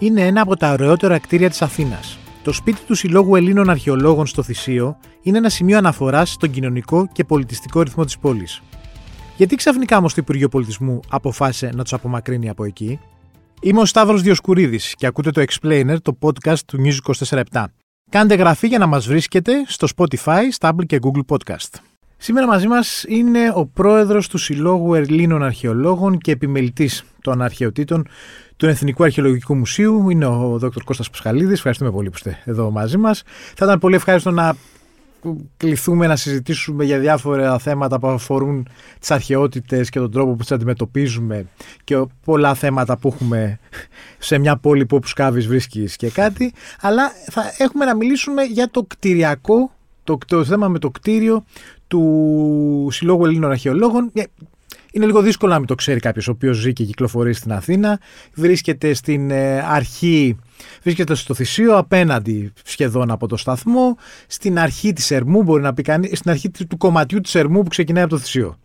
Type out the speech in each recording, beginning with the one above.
είναι ένα από τα ωραιότερα κτίρια της Αθήνας. Το σπίτι του Συλλόγου Ελλήνων Αρχαιολόγων στο Θησίο είναι ένα σημείο αναφοράς στον κοινωνικό και πολιτιστικό ρυθμό της πόλης. Γιατί ξαφνικά όμως το Υπουργείο Πολιτισμού αποφάσισε να τους απομακρύνει από εκεί; Είμαι ο Σταύρος Διοσκουρίδης και ακούτε το Explainer, το podcast του News 24 Κάντε γραφή για να μας βρίσκετε στο Spotify, Stable και Google Podcast. Σήμερα μαζί μας είναι ο πρόεδρος του Συλλόγου Ελλήνων Αρχαιολόγων και επιμελητής των αρχαιοτήτων του Εθνικού Αρχαιολογικού Μουσείου. Είναι ο Δ. Κώστας Πασχαλίδης. Ευχαριστούμε πολύ που είστε εδώ μαζί μας. Θα ήταν πολύ ευχάριστο να κληθούμε να συζητήσουμε για διάφορα θέματα που αφορούν τις αρχαιότητες και τον τρόπο που τις αντιμετωπίζουμε και πολλά θέματα που έχουμε σε μια πόλη που όπου σκάβεις βρίσκεις και κάτι αλλά θα έχουμε να μιλήσουμε για το κτηριακό το, το θέμα με το κτίριο του Συλλόγου Ελλήνων Αρχαιολόγων είναι λίγο δύσκολο να μην το ξέρει κάποιος ο οποίος ζει και κυκλοφορεί στην Αθήνα. Βρίσκεται στην ε, αρχή, βρίσκεται στο Θησίο, απέναντι σχεδόν από το σταθμό. Στην αρχή της Ερμού, μπορεί να πει κανείς, στην αρχή του κομματιού της Ερμού που ξεκινάει από το Θησίο.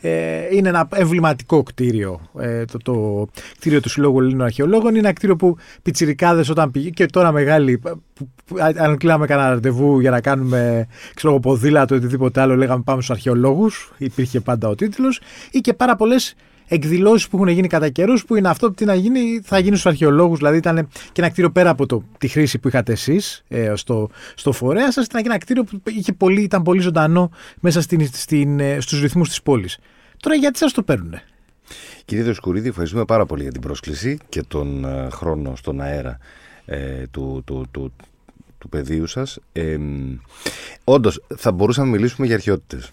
Ε, είναι ένα εμβληματικό κτίριο. Ε, το, το κτίριο του Συλλόγου Ελλήνων Αρχαιολόγων είναι ένα κτίριο που πιτσιρικάδες όταν πήγε και τώρα μεγάλοι. Που, που, αν κλείναμε κανένα ραντεβού για να κάνουμε ξέρω, ποδήλατο ή οτιδήποτε άλλο, λέγαμε πάμε στους αρχαιολόγους. Υπήρχε πάντα ο τίτλος. Ή και πάρα πολλές εκδηλώσεις που έχουν γίνει κατά καιρούς, που είναι αυτό που τι να γίνει, θα γίνει στους αρχαιολόγους. Δηλαδή ήταν και ένα κτίριο πέρα από το, τη χρήση που είχατε εσείς ε, στο, στο φορέα σας, ήταν και ένα κτίριο που είχε πολύ, ήταν πολύ ζωντανό μέσα στην, στην, ε, στους ρυθμούς της πόλης. Τώρα γιατί σας το παίρνουνε; Κύριε Δεσκουρίδη, ευχαριστούμε πάρα πολύ για την πρόσκληση και τον uh, χρόνο στον αέρα ε, του, του, του, του πεδίου σας. Ε, όντως, θα μπορούσαμε να μιλήσουμε για αρχαιότητες.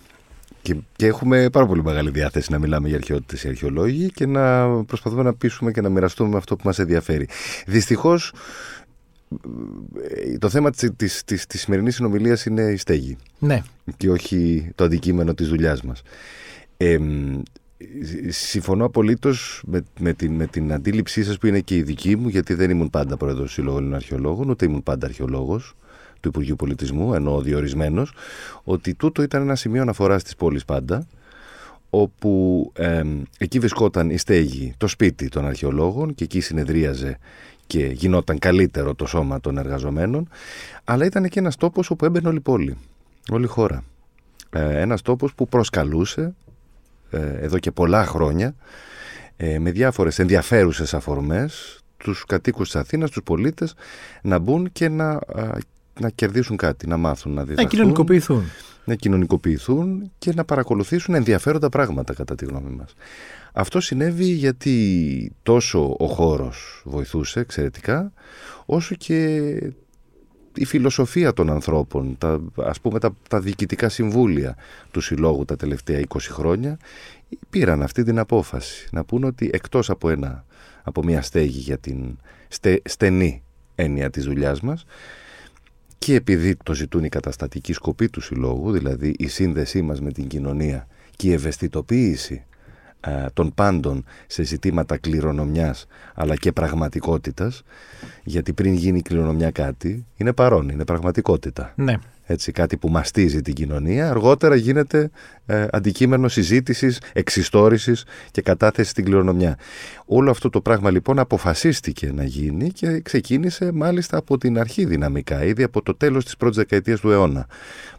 Και, και έχουμε πάρα πολύ μεγάλη διάθεση να μιλάμε για αρχαιότητες οι αρχαιολόγοι και να προσπαθούμε να πείσουμε και να μοιραστούμε με αυτό που μας ενδιαφέρει. Δυστυχώς, το θέμα της, της, της, της σημερινής συνομιλίας είναι η στέγη. Ναι. Και όχι το αντικείμενο της δουλειάς μας. Ε, συμφωνώ απολύτως με, με, την, με την αντίληψή σας που είναι και η δική μου, γιατί δεν ήμουν πάντα πρόεδρος του Συλλόγου Αρχαιολόγων, ούτε ήμουν πάντα αρχαιολόγος του Υπουργείου Πολιτισμού, ενώ διορισμένος, ότι τούτο ήταν ένα σημείο αναφοράς της πόλης πάντα, όπου ε, εκεί βρισκόταν η στέγη, το σπίτι των αρχαιολόγων και εκεί συνεδρίαζε και γινόταν καλύτερο το σώμα των εργαζομένων, αλλά ήταν και ένας τόπος όπου έμπαινε όλη η πόλη, όλη η χώρα. Ε, ένας τόπος που προσκαλούσε ε, εδώ και πολλά χρόνια ε, με διάφορες ενδιαφέρουσες αφορμές τους κατοίκους της Αθήνας, τους πολίτες να μπουν και να να κερδίσουν κάτι, να μάθουν, να διδαχθούν. Να κοινωνικοποιηθούν. Να κοινωνικοποιηθούν και να παρακολουθήσουν ενδιαφέροντα πράγματα κατά τη γνώμη μας. Αυτό συνέβη γιατί τόσο ο χώρος βοηθούσε εξαιρετικά, όσο και η φιλοσοφία των ανθρώπων, τα, ας πούμε τα, τα διοικητικά συμβούλια του Συλλόγου τα τελευταία 20 χρόνια πήραν αυτή την απόφαση να πούν ότι εκτός από, ένα, από μια στέγη για την στενή έννοια της δουλειάς μας και επειδή το ζητούν οι καταστατικοί σκοποί του συλλόγου, δηλαδή η σύνδεσή μας με την κοινωνία και η ευαισθητοποίηση ε, των πάντων σε ζητήματα κληρονομιάς αλλά και πραγματικότητας γιατί πριν γίνει κληρονομιά κάτι είναι παρόν, είναι πραγματικότητα. Ναι έτσι, κάτι που μαστίζει την κοινωνία, αργότερα γίνεται ε, αντικείμενο συζήτησης, εξιστόρησης και κατάθεσης στην κληρονομιά. Όλο αυτό το πράγμα λοιπόν αποφασίστηκε να γίνει και ξεκίνησε μάλιστα από την αρχή δυναμικά, ήδη από το τέλος της πρώτης δεκαετίας του αιώνα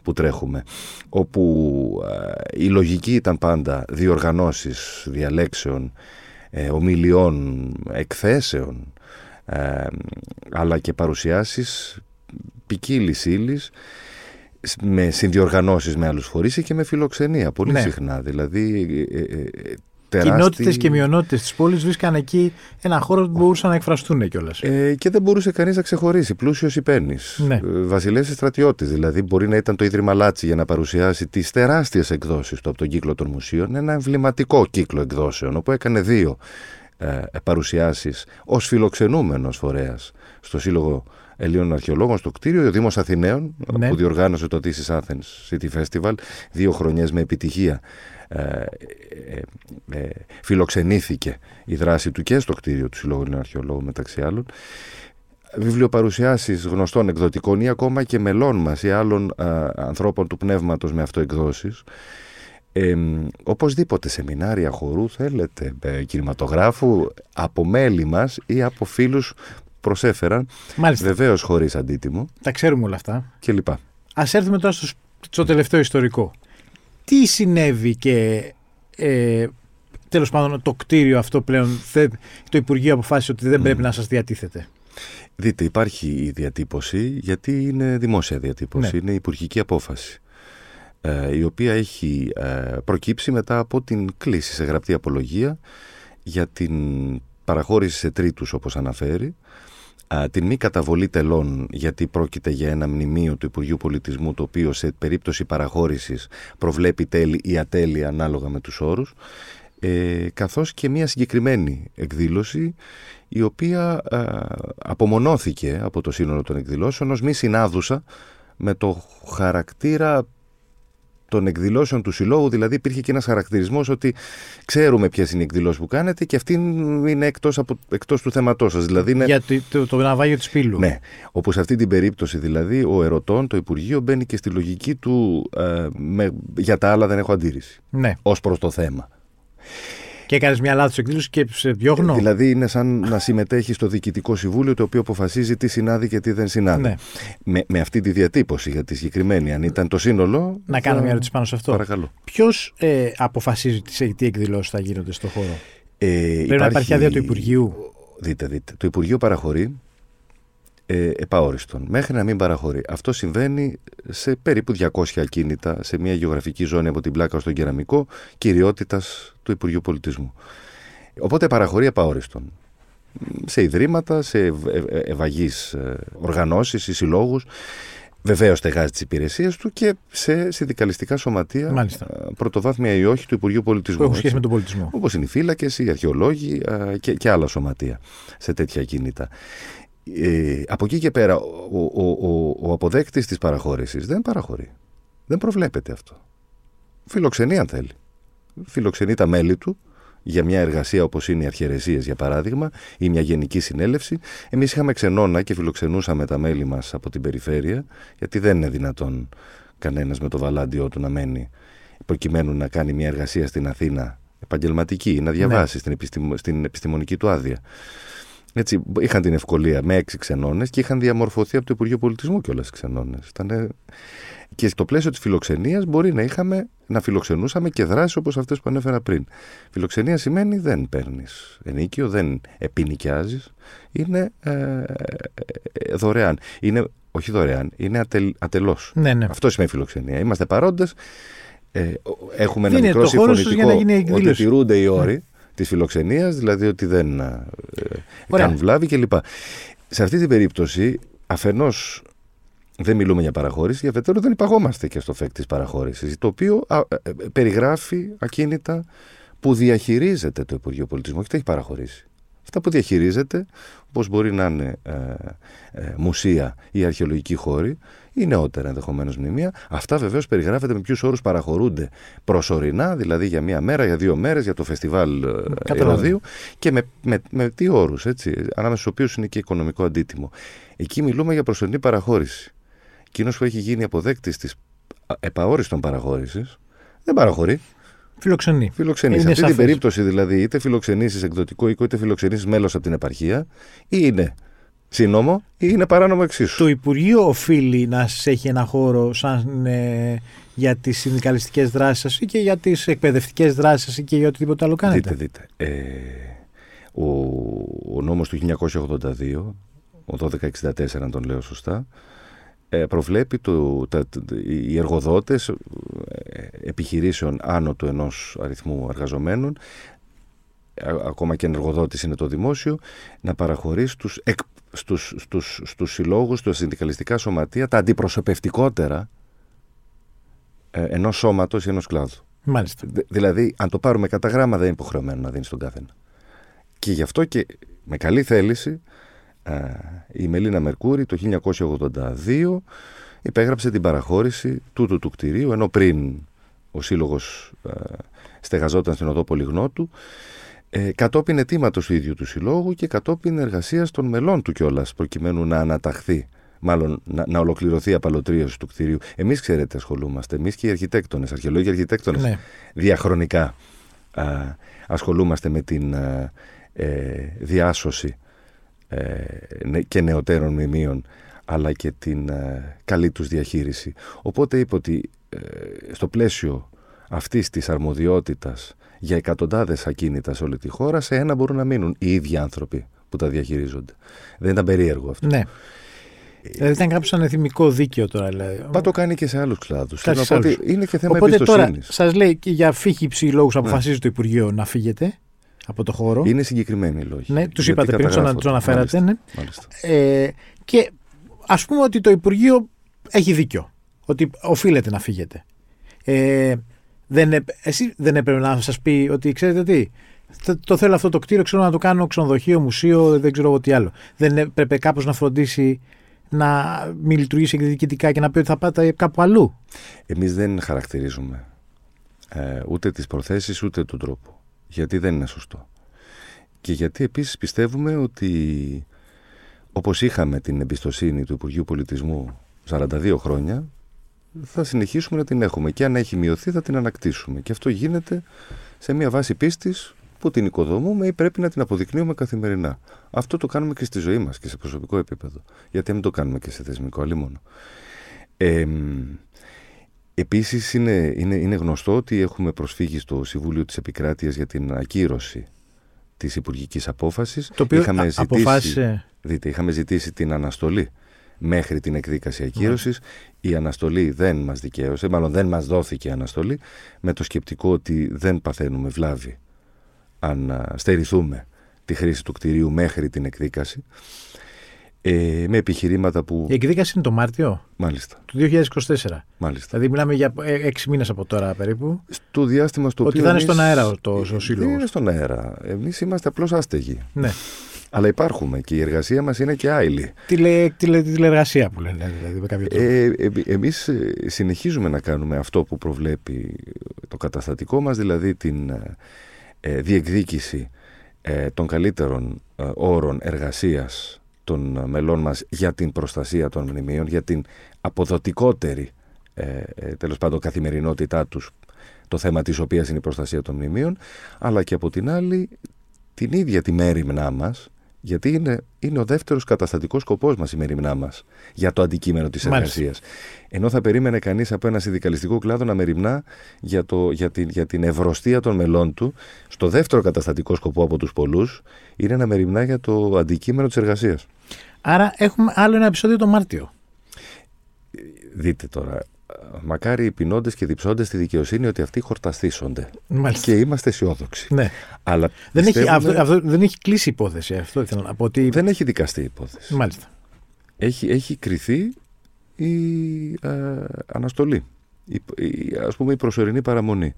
που τρέχουμε, όπου ε, η λογική ήταν πάντα διοργανώσεις διαλέξεων, ε, ομιλιών, εκθέσεων, ε, αλλά και παρουσιάσεις ποικίλης ύλης με συνδιοργανώσεις με άλλους φορείς και με φιλοξενία πολύ ναι. συχνά. Δηλαδή ε, ε, ε τεράστιοι... Κοινότητες και μειονότητες της πόλης βρίσκαν εκεί ένα χώρο που μπορούσαν να εκφραστούν κιόλας. Ε, και δεν μπορούσε κανείς να ξεχωρίσει. Πλούσιος υπένης. Ναι. Ε, βασιλές στρατιώτης. Δηλαδή μπορεί να ήταν το Ίδρυμα Λάτσι για να παρουσιάσει τις τεράστιες εκδόσεις του από τον κύκλο των μουσείων. Ένα εμβληματικό κύκλο εκδόσεων όπου έκανε δύο ε, παρουσιάσεις ως φιλοξενούμενος φορέας στο Σύλλογο Ελλήνων Αρχαιολόγων στο κτίριο, ο Δήμος Αθηναίων, ναι. που διοργάνωσε το This Athens City Festival, δύο χρονιές με επιτυχία. Ε, ε, ε, φιλοξενήθηκε η δράση του και στο κτίριο του Συλλόγου Ελλήνων Αρχαιολόγων μεταξύ άλλων βιβλιοπαρουσιάσεις γνωστών εκδοτικών ή ακόμα και μελών μας ή άλλων ανθρώπων του πνεύματος με αυτοεκδόσεις Ε, οπωσδήποτε σεμινάρια χορού θέλετε, ε, κινηματογράφου, από μέλη μας ή από φίλους προσέφεραν. Μάλιστα. Βεβαίως χωρίς αντίτιμο Τα ξέρουμε όλα αυτά. και λοιπά. Α έρθουμε τώρα στο, στο τελευταίο ιστορικό. Τι συνέβη και ε, τέλος πάντων το κτίριο αυτό πλέον, θε- το Υπουργείο αποφάσισε ότι δεν πρέπει να σας διατίθεται. Δείτε, υπάρχει η διατύπωση γιατί είναι δημόσια διατύπωση, Ναι. είναι υπουργική απόφαση. ε, η οποία έχει ε, προκύψει μετά από την κλίση σε γραπτή απολογία για την παραχώρηση σε τρίτους όπως αναφέρει, α, την μη καταβολή τελών γιατί πρόκειται για ένα μνημείο του Υπουργείου Πολιτισμού το οποίο σε περίπτωση παραχώρησης προβλέπει τέλη ή ατέλεια ανάλογα με τους όρους ε, καθώς και μια συγκεκριμένη εκδήλωση η οποία α, απομονώθηκε από το σύνολο των εκδηλώσεων ως μη συνάδουσα με το χαρακτήρα των εκδηλώσεων του συλλόγου, δηλαδή υπήρχε και ένας χαρακτηρισμός ότι ξέρουμε ποιες είναι οι εκδηλώσεις που κάνετε και αυτή είναι εκτός, από, εκτός του θέματός σας. Δηλαδή είναι, Για το, το, το ναυάγιο της Πύλου. ναι, όπως σε αυτή την περίπτωση δηλαδή ο ερωτών, το Υπουργείο μπαίνει και στη λογική του ε, με, για τα άλλα δεν έχω αντίρρηση Ναι. ως προς το θέμα. Και έκανες μια λάθος εκδήλωση και σε διώχνω. Δηλαδή είναι σαν να συμμετέχει στο διοικητικό συμβούλιο το οποίο αποφασίζει τι συνάδει και τι δεν συνάδει. Ναι. Με, με αυτή τη διατύπωση για τη συγκεκριμένη, αν ήταν το σύνολο. Να κάνω θα- μια ερώτηση πάνω σε αυτό. Παρακαλώ. Ποιος ε, αποφασίζει τι, τι εκδηλώσεις θα γίνονται στο χώρο; Ε, Πρέπει να υπάρχει άδεια του Υπουργείου. Δείτε, δείτε. Το Υπουργείο παραχωρεί ε, επαόριστον. Μέχρι να μην παραχωρεί. Αυτό συμβαίνει σε περίπου 200 ακίνητα σε μια γεωγραφική ζώνη από την πλάκα στον κεραμικό κυριότητας του Υπουργείου Πολιτισμού. Οπότε παραχωρεί επαόριστον. Σε ιδρύματα, σε ευ- ευ- ευαγείς ε, οργανώσεις ή συλλόγους. Βεβαίως στεγάζει τις υπηρεσίες του και σε συνδικαλιστικά σωματεία Μάλιστα. ε, πρωτοβάθμια ή όχι του Υπουργείου Πολιτισμού. Που έχουν σχέση έτσι. με τον πολιτισμό. Όπως είναι οι φύλακες, οι αρχαιολόγοι α, και, και άλλα σωματεία σε τέτοια κίνητα. Ε, από εκεί και πέρα, ο, ο, ο, ο αποδέκτης της παραχώρησης δεν παραχωρεί. Δεν προβλέπεται αυτό. Φιλοξενεί αν θέλει. Φιλοξενεί τα μέλη του για μια εργασία όπως είναι οι αρχαιρεσίες για παράδειγμα ή μια γενική συνέλευση. Εμείς είχαμε ξενώνα και φιλοξενούσαμε τα μέλη μας από την περιφέρεια γιατί δεν είναι δυνατόν κανένας με το βαλάντιό του να μένει προκειμένου να κάνει μια εργασία στην Αθήνα επαγγελματική, να διαβάσει στην, επιστημο- στην επιστημονική του άδεια. Έτσι, είχαν την ευκολία με έξι ξενώνες και είχαν διαμορφωθεί από το Υπουργείο Πολιτισμού και όλες οι ξενώνες. Ήτανε... Και στο πλαίσιο της φιλοξενίας μπορεί να είχαμε, να φιλοξενούσαμε και δράσεις όπως αυτές που ανέφερα πριν. Φιλοξενία σημαίνει δεν παίρνεις ενίκιο, δεν επινοικιάζεις, είναι ε, ε, δωρεάν. Είναι, όχι δωρεάν, είναι ατελ, ατελώς. Ναι, ναι. Αυτό σημαίνει φιλοξενία. Είμαστε παρόντες, ε, έχουμε ένα Δίνετε μικρό το χώρο σας για συμφωνητικό να γίνει ότι εκδήλωση. τηρούνται οι όροι της φιλοξενίας, δηλαδή ότι δεν ε, Ωραία. κάνουν βλάβη κλπ. Σε αυτή την περίπτωση, αφενός δεν μιλούμε για παραχώρηση, για αφετέρου δεν υπαγόμαστε και στο φεκ της παραχώρησης, το οποίο α, ε, ε, περιγράφει ακίνητα που διαχειρίζεται το Υπουργείο Πολιτισμού και τα έχει παραχωρήσει. Αυτά που διαχειρίζεται, όπως μπορεί να είναι ε, ε, μουσεία ή αρχαιολογικοί χώροι, ή νεότερα ενδεχομένως μνημεία. Αυτά βεβαίως περιγράφεται με ποιους όρους παραχωρούνται προσωρινά, δηλαδή για μία μέρα, για δύο μέρες, για το φεστιβάλ ε, Καταλαβαίνω. Ηρωδίου και με, με, με τι όρους, έτσι, ανάμεσα στους οποίους είναι και οικονομικό αντίτιμο. Εκεί μιλούμε για προσωρινή παραχώρηση. Εκείνος που έχει γίνει αποδέκτης της επαόριστον παραχώρησης δεν παραχωρεί. Φιλοξενεί. Φιλοξενείς. Σε Είναι αυτή την σαφές. περίπτωση δηλαδή, είτε φιλοξενήσει εκδοτικό οίκο, είτε φιλοξενήσει μέλος από την επαρχία, ή είναι σύνομο ή είναι παράνομο εξίσου. Το Υπουργείο οφείλει να σας έχει ένα χώρο σαν ε, για τις συνδικαλιστικές δράσεις σας ή και για τις εκπαιδευτικές δράσεις σας ή και για οτιδήποτε άλλο κάνετε. Δείτε, δείτε. Ε, ο, ο νόμος του 1982, ο 1264 αν τον λέω σωστά, ε, προβλέπει το, τα, τα- οι εργοδότες ε, επιχειρήσεων άνω του ενός αριθμού εργαζομένων α- ακόμα και αν εργοδότης είναι το δημόσιο, να παραχωρεί στους, εκ, στους, στους, στους συλλόγους, στα συνδικαλιστικά σωματεία, τα αντιπροσωπευτικότερα ε, ενός σώματος ή ενός κλάδου. Μάλιστα. Δη- Δηλαδή, αν το πάρουμε κατά γράμμα, δεν είναι υποχρεωμένο να δίνει στον καθένα. Και γι' αυτό και με καλή θέληση α, η Μελίνα Μερκούρη το 1982 υπέγραψε την παραχώρηση τούτου του κτηρίου, ενώ πριν ο σύλλογος α, στεγαζόταν στην οδό Πολυγνώτου, ε, κατόπιν αιτήματος του ίδιου του συλλόγου και κατόπιν εργασίας των μελών του κιόλας, προκειμένου να αναταχθεί μάλλον να, να ολοκληρωθεί η απαλωτρίωση του κτηρίου. Εμείς, ξέρετε, ασχολούμαστε. Εμείς και οι αρχιτέκτονες, αρχαιολόγοι και αρχιτέκτονες, Ναι. διαχρονικά α, ασχολούμαστε με την α, ε, διάσωση ε, νε- και νεωτέρων μνημείων αλλά και την ε, καλή τους διαχείριση. Οπότε είπε ότι ε, στο πλαίσιο αυτής της αρμοδιότητας για εκατοντάδες ακίνητα σε όλη τη χώρα, σε ένα μπορούν να μείνουν οι ίδιοι άνθρωποι που τα διαχειρίζονται. Δεν ήταν περίεργο αυτό. Ναι. Δηλαδή ήταν κάποιος ανεθιμικό δίκαιο τώρα. Δηλαδή. Μα το κάνει και σε άλλους κλάδους. Κάτι Θέλω σε να πω άλλους. ότι είναι και θέμα Οπότε τώρα εμπιστοσύνης. σας λέει και για φύχηψη λόγου Ναι. αποφασίζει το Υπουργείο να φύγετε από το χώρο. Είναι συγκεκριμένοι οι λόγοι. Ναι, τους Γιατί είπατε πριν, του ανα- καταγράφονται. τους αναφέρατε. Ναι. Μάλιστα. Ε, και ας πούμε ότι το Υπουργείο έχει δίκιο. Ότι οφείλετε να φύγετε. Ε, δεν, επ- εσύ δεν έπρεπε να σας πει ότι ξέρετε τι. th- Το θέλω αυτό το κτίριο, ξέρω να το κάνω ξενοδοχείο, μουσείο, δεν ξέρω εγώ τι άλλο. Δεν έπρεπε κάπως να φροντίσει να μην λειτουργήσει εκδικητικά και να πει ότι θα πάτε κάπου αλλού. Εμείς δεν χαρακτηρίζουμε ε, ούτε τις προθέσεις ούτε τον τρόπο. Γιατί δεν είναι σωστό. Και γιατί επίσης πιστεύουμε ότι όπως είχαμε την εμπιστοσύνη του Υπουργείου Πολιτισμού 42 χρόνια, θα συνεχίσουμε να την έχουμε. Και αν έχει μειωθεί θα την ανακτήσουμε. Και αυτό γίνεται σε μια βάση πίστης που την οικοδομούμε ή πρέπει να την αποδεικνύουμε καθημερινά. Αυτό το κάνουμε και στη ζωή μας και σε προσωπικό επίπεδο. Γιατί να μην το κάνουμε και σε θεσμικό, αλλή μόνο. Ε, Επίσης είναι, είναι, είναι γνωστό ότι έχουμε προσφύγει στο Συμβούλιο της Επικράτειας για την ακύρωση της υπουργικής απόφασης. Το οποίο είχαμε α- ζητήσει, αποφάσισε. Δείτε, είχαμε ζητήσει την αναστολή μέχρι την εκδίκαση ακύρωσης. Η αναστολή δεν μας δικαίωσε, μάλλον δεν μας δόθηκε η αναστολή, με το σκεπτικό ότι δεν παθαίνουμε βλάβη αν α, στερηθούμε τη χρήση του κτηρίου μέχρι την εκδίκαση. Ε, με επιχειρήματα που... Η εκδίκαση είναι το Μάρτιο; Μάλιστα, του 2024. μάλιστα. Δηλαδή μιλάμε για ε, έξι μήνες από τώρα περίπου. Στο διάστημα στο Ότι οποίο θα είναι εμείς- στον αέρα ο- το- ο Δεν σύλλογος. είναι στον αέρα. Εμείς είμαστε απλώς άστεγοι. Ναι. Αλλά υπάρχουμε και η εργασία μας είναι και άειλη. Τηλε, τηλε, τηλεργασία που λένε δηλαδή με κάποιο τρόπο. Ε, ε, εμείς ε, συνεχίζουμε να κάνουμε αυτό που προβλέπει το καταστατικό μας, δηλαδή την ε, ε, διεκδίκηση ε, των καλύτερων ε, όρων εργασίας των ε, μελών μας για την προστασία των μνημείων, για την αποδοτικότερη ε, ε, τέλος πάντων καθημερινότητά τους, το θέμα της οποίας είναι η προστασία των μνημείων, αλλά και από την άλλη την ίδια τη μέρημνά μας, γιατί είναι, είναι ο δεύτερος καταστατικός σκοπός μας η μέρημνά μας για το αντικείμενο της Μάλιστα. εργασίας. Ενώ θα περίμενε κανείς από ένα συνδικαλιστικό κλάδο να μεριμνά για, το, για, την, για την ευρωστία των μελών του, στο δεύτερο καταστατικό σκοπό από τους πολλούς, είναι να μεριμνά για το αντικείμενο της εργασίας. Άρα έχουμε άλλο ένα επεισόδιο το Μάρτιο. Δείτε τώρα, μακάρι οι ποινώντες και διψώντες στη δικαιοσύνη ότι αυτοί χορταστήσονται. Μάλιστα. Και είμαστε αισιόδοξοι. Ναι. Αλλά Δεν, έχει, πιστεύουμε- αυτό, αυτό, δεν έχει κλείσει η υπόθεση. Αυτό ήθελα να πω. Ότι... δεν έχει δικαστεί η υπόθεση. Μάλιστα. έχει, έχει κριθεί η ε, αναστολή, η, η, ας πούμε η προσωρινή παραμονή.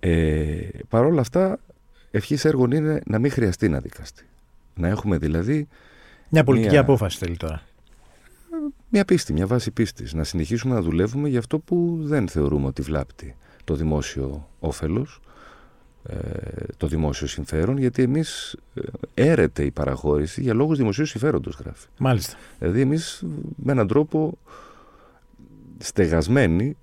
Ε, Παρ' όλα αυτά, ευχής έργων είναι να μην χρειαστεί να δικαστεί. Να έχουμε δηλαδή Μια πολιτική Μια- απόφαση θέλει τώρα. Μια πίστη, μια βάση πίστης. Να συνεχίσουμε να δουλεύουμε για αυτό που δεν θεωρούμε ότι βλάπτει το δημόσιο όφελος, ε, το δημόσιο συμφέρον, γιατί εμείς ε, έρεται η παραχώρηση για λόγους δημοσίου συμφέροντος γράφει. Μάλιστα. Δηλαδή εμείς με έναν τρόπο στεγασμένοι ε,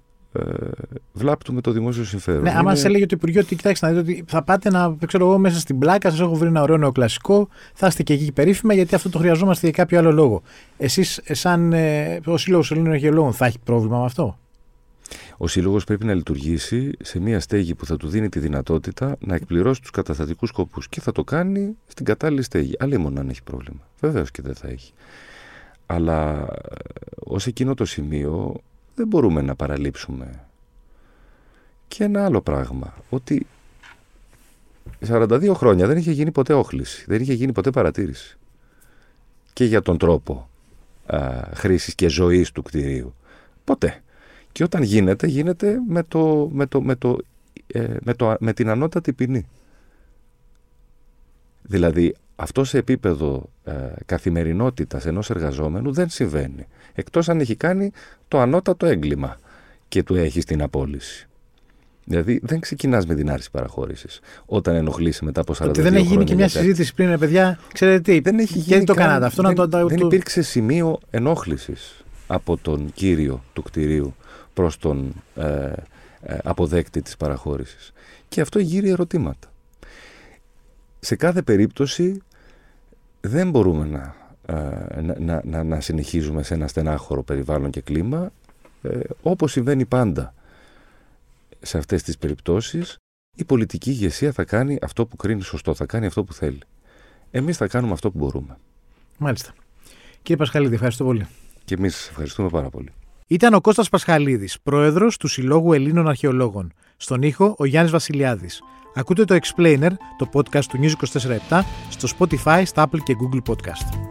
βλάπτουμε το δημόσιο συμφέρον. Ναι, άμα Είναι- σε έλεγε το Υπουργείο ότι κοιτάξτε να δείτε ότι θα πάτε να, ξέρω εγώ, μέσα στην πλάκα, σας έχω βρει ένα ωραίο νεοκλασικό, θα είστε και εκεί περίφημα γιατί αυτό το χρειαζόμαστε για κάποιο άλλο λόγο. Εσείς, σαν ε, ο Σύλλογος Ελλήνων Αρχαιολόγων, θα έχει πρόβλημα με αυτό; Ο Σύλλογος πρέπει να λειτουργήσει σε μια στέγη που θα του δίνει τη δυνατότητα να εκπληρώσει τους καταστατικούς σκοπούς και θα το κάνει στην κατάλληλη στέγη. Αλλήμον αν έχει πρόβλημα. Βεβαίως και δεν θα έχει. Αλλά ε, ως εκείνο το σημείο δεν μπορούμε να παραλείψουμε και ένα άλλο πράγμα. Ότι 42 χρόνια δεν είχε γίνει ποτέ όχληση. Δεν είχε γίνει ποτέ παρατήρηση. Και για τον τρόπο α, χρήσης και ζωής του κτηρίου. Ποτέ. Και όταν γίνεται, γίνεται με, το, με, το, με, το, ε, με, το, με την ανώτατη ποινή. Δηλαδή, αυτό σε επίπεδο ε, καθημερινότητας ενός εργαζόμενου δεν συμβαίνει. Εκτός αν έχει κάνει το ανώτατο έγκλημα και του έχει την απόλυση. Δηλαδή δεν ξεκινάς με την άρση παραχώρησης. Όταν ενοχλήσει μετά από 42 Ότι δεν έχει γίνει και μια για κάτι. συζήτηση πριν, ρε παιδιά, ξέρετε τι. Δεν έχει γιατί γίνει το καν- κάνατε αυτό, δεν, να το. το- δεν το- υπήρξε σημείο ενόχλησης από τον κύριο του κτηρίου προς τον ε, ε, αποδέκτη της παραχώρησης. Και αυτό γύρει ερωτήματα. Σε κάθε περίπτωση δεν μπορούμε να, ε, να, να, να, να συνεχίζουμε σε ένα στενάχωρο περιβάλλον και κλίμα ε, όπως συμβαίνει πάντα σε αυτές τις περιπτώσεις η πολιτική ηγεσία θα κάνει αυτό που κρίνει σωστό, θα κάνει αυτό που θέλει. Εμείς θα κάνουμε αυτό που μπορούμε. Μάλιστα. Κύριε Πασχαλίδη, ευχαριστώ πολύ. Και εμείς σας ευχαριστούμε πάρα πολύ. Ήταν ο Κώστας Πασχαλίδης, πρόεδρος του Συλλόγου Ελλήνων Αρχαιολόγων. Στον ήχο ο Γιάννης Βασιλιάδης. Ακούτε το Explainer, το podcast του News 24-7, στο Spotify, στα Apple και Google Podcast.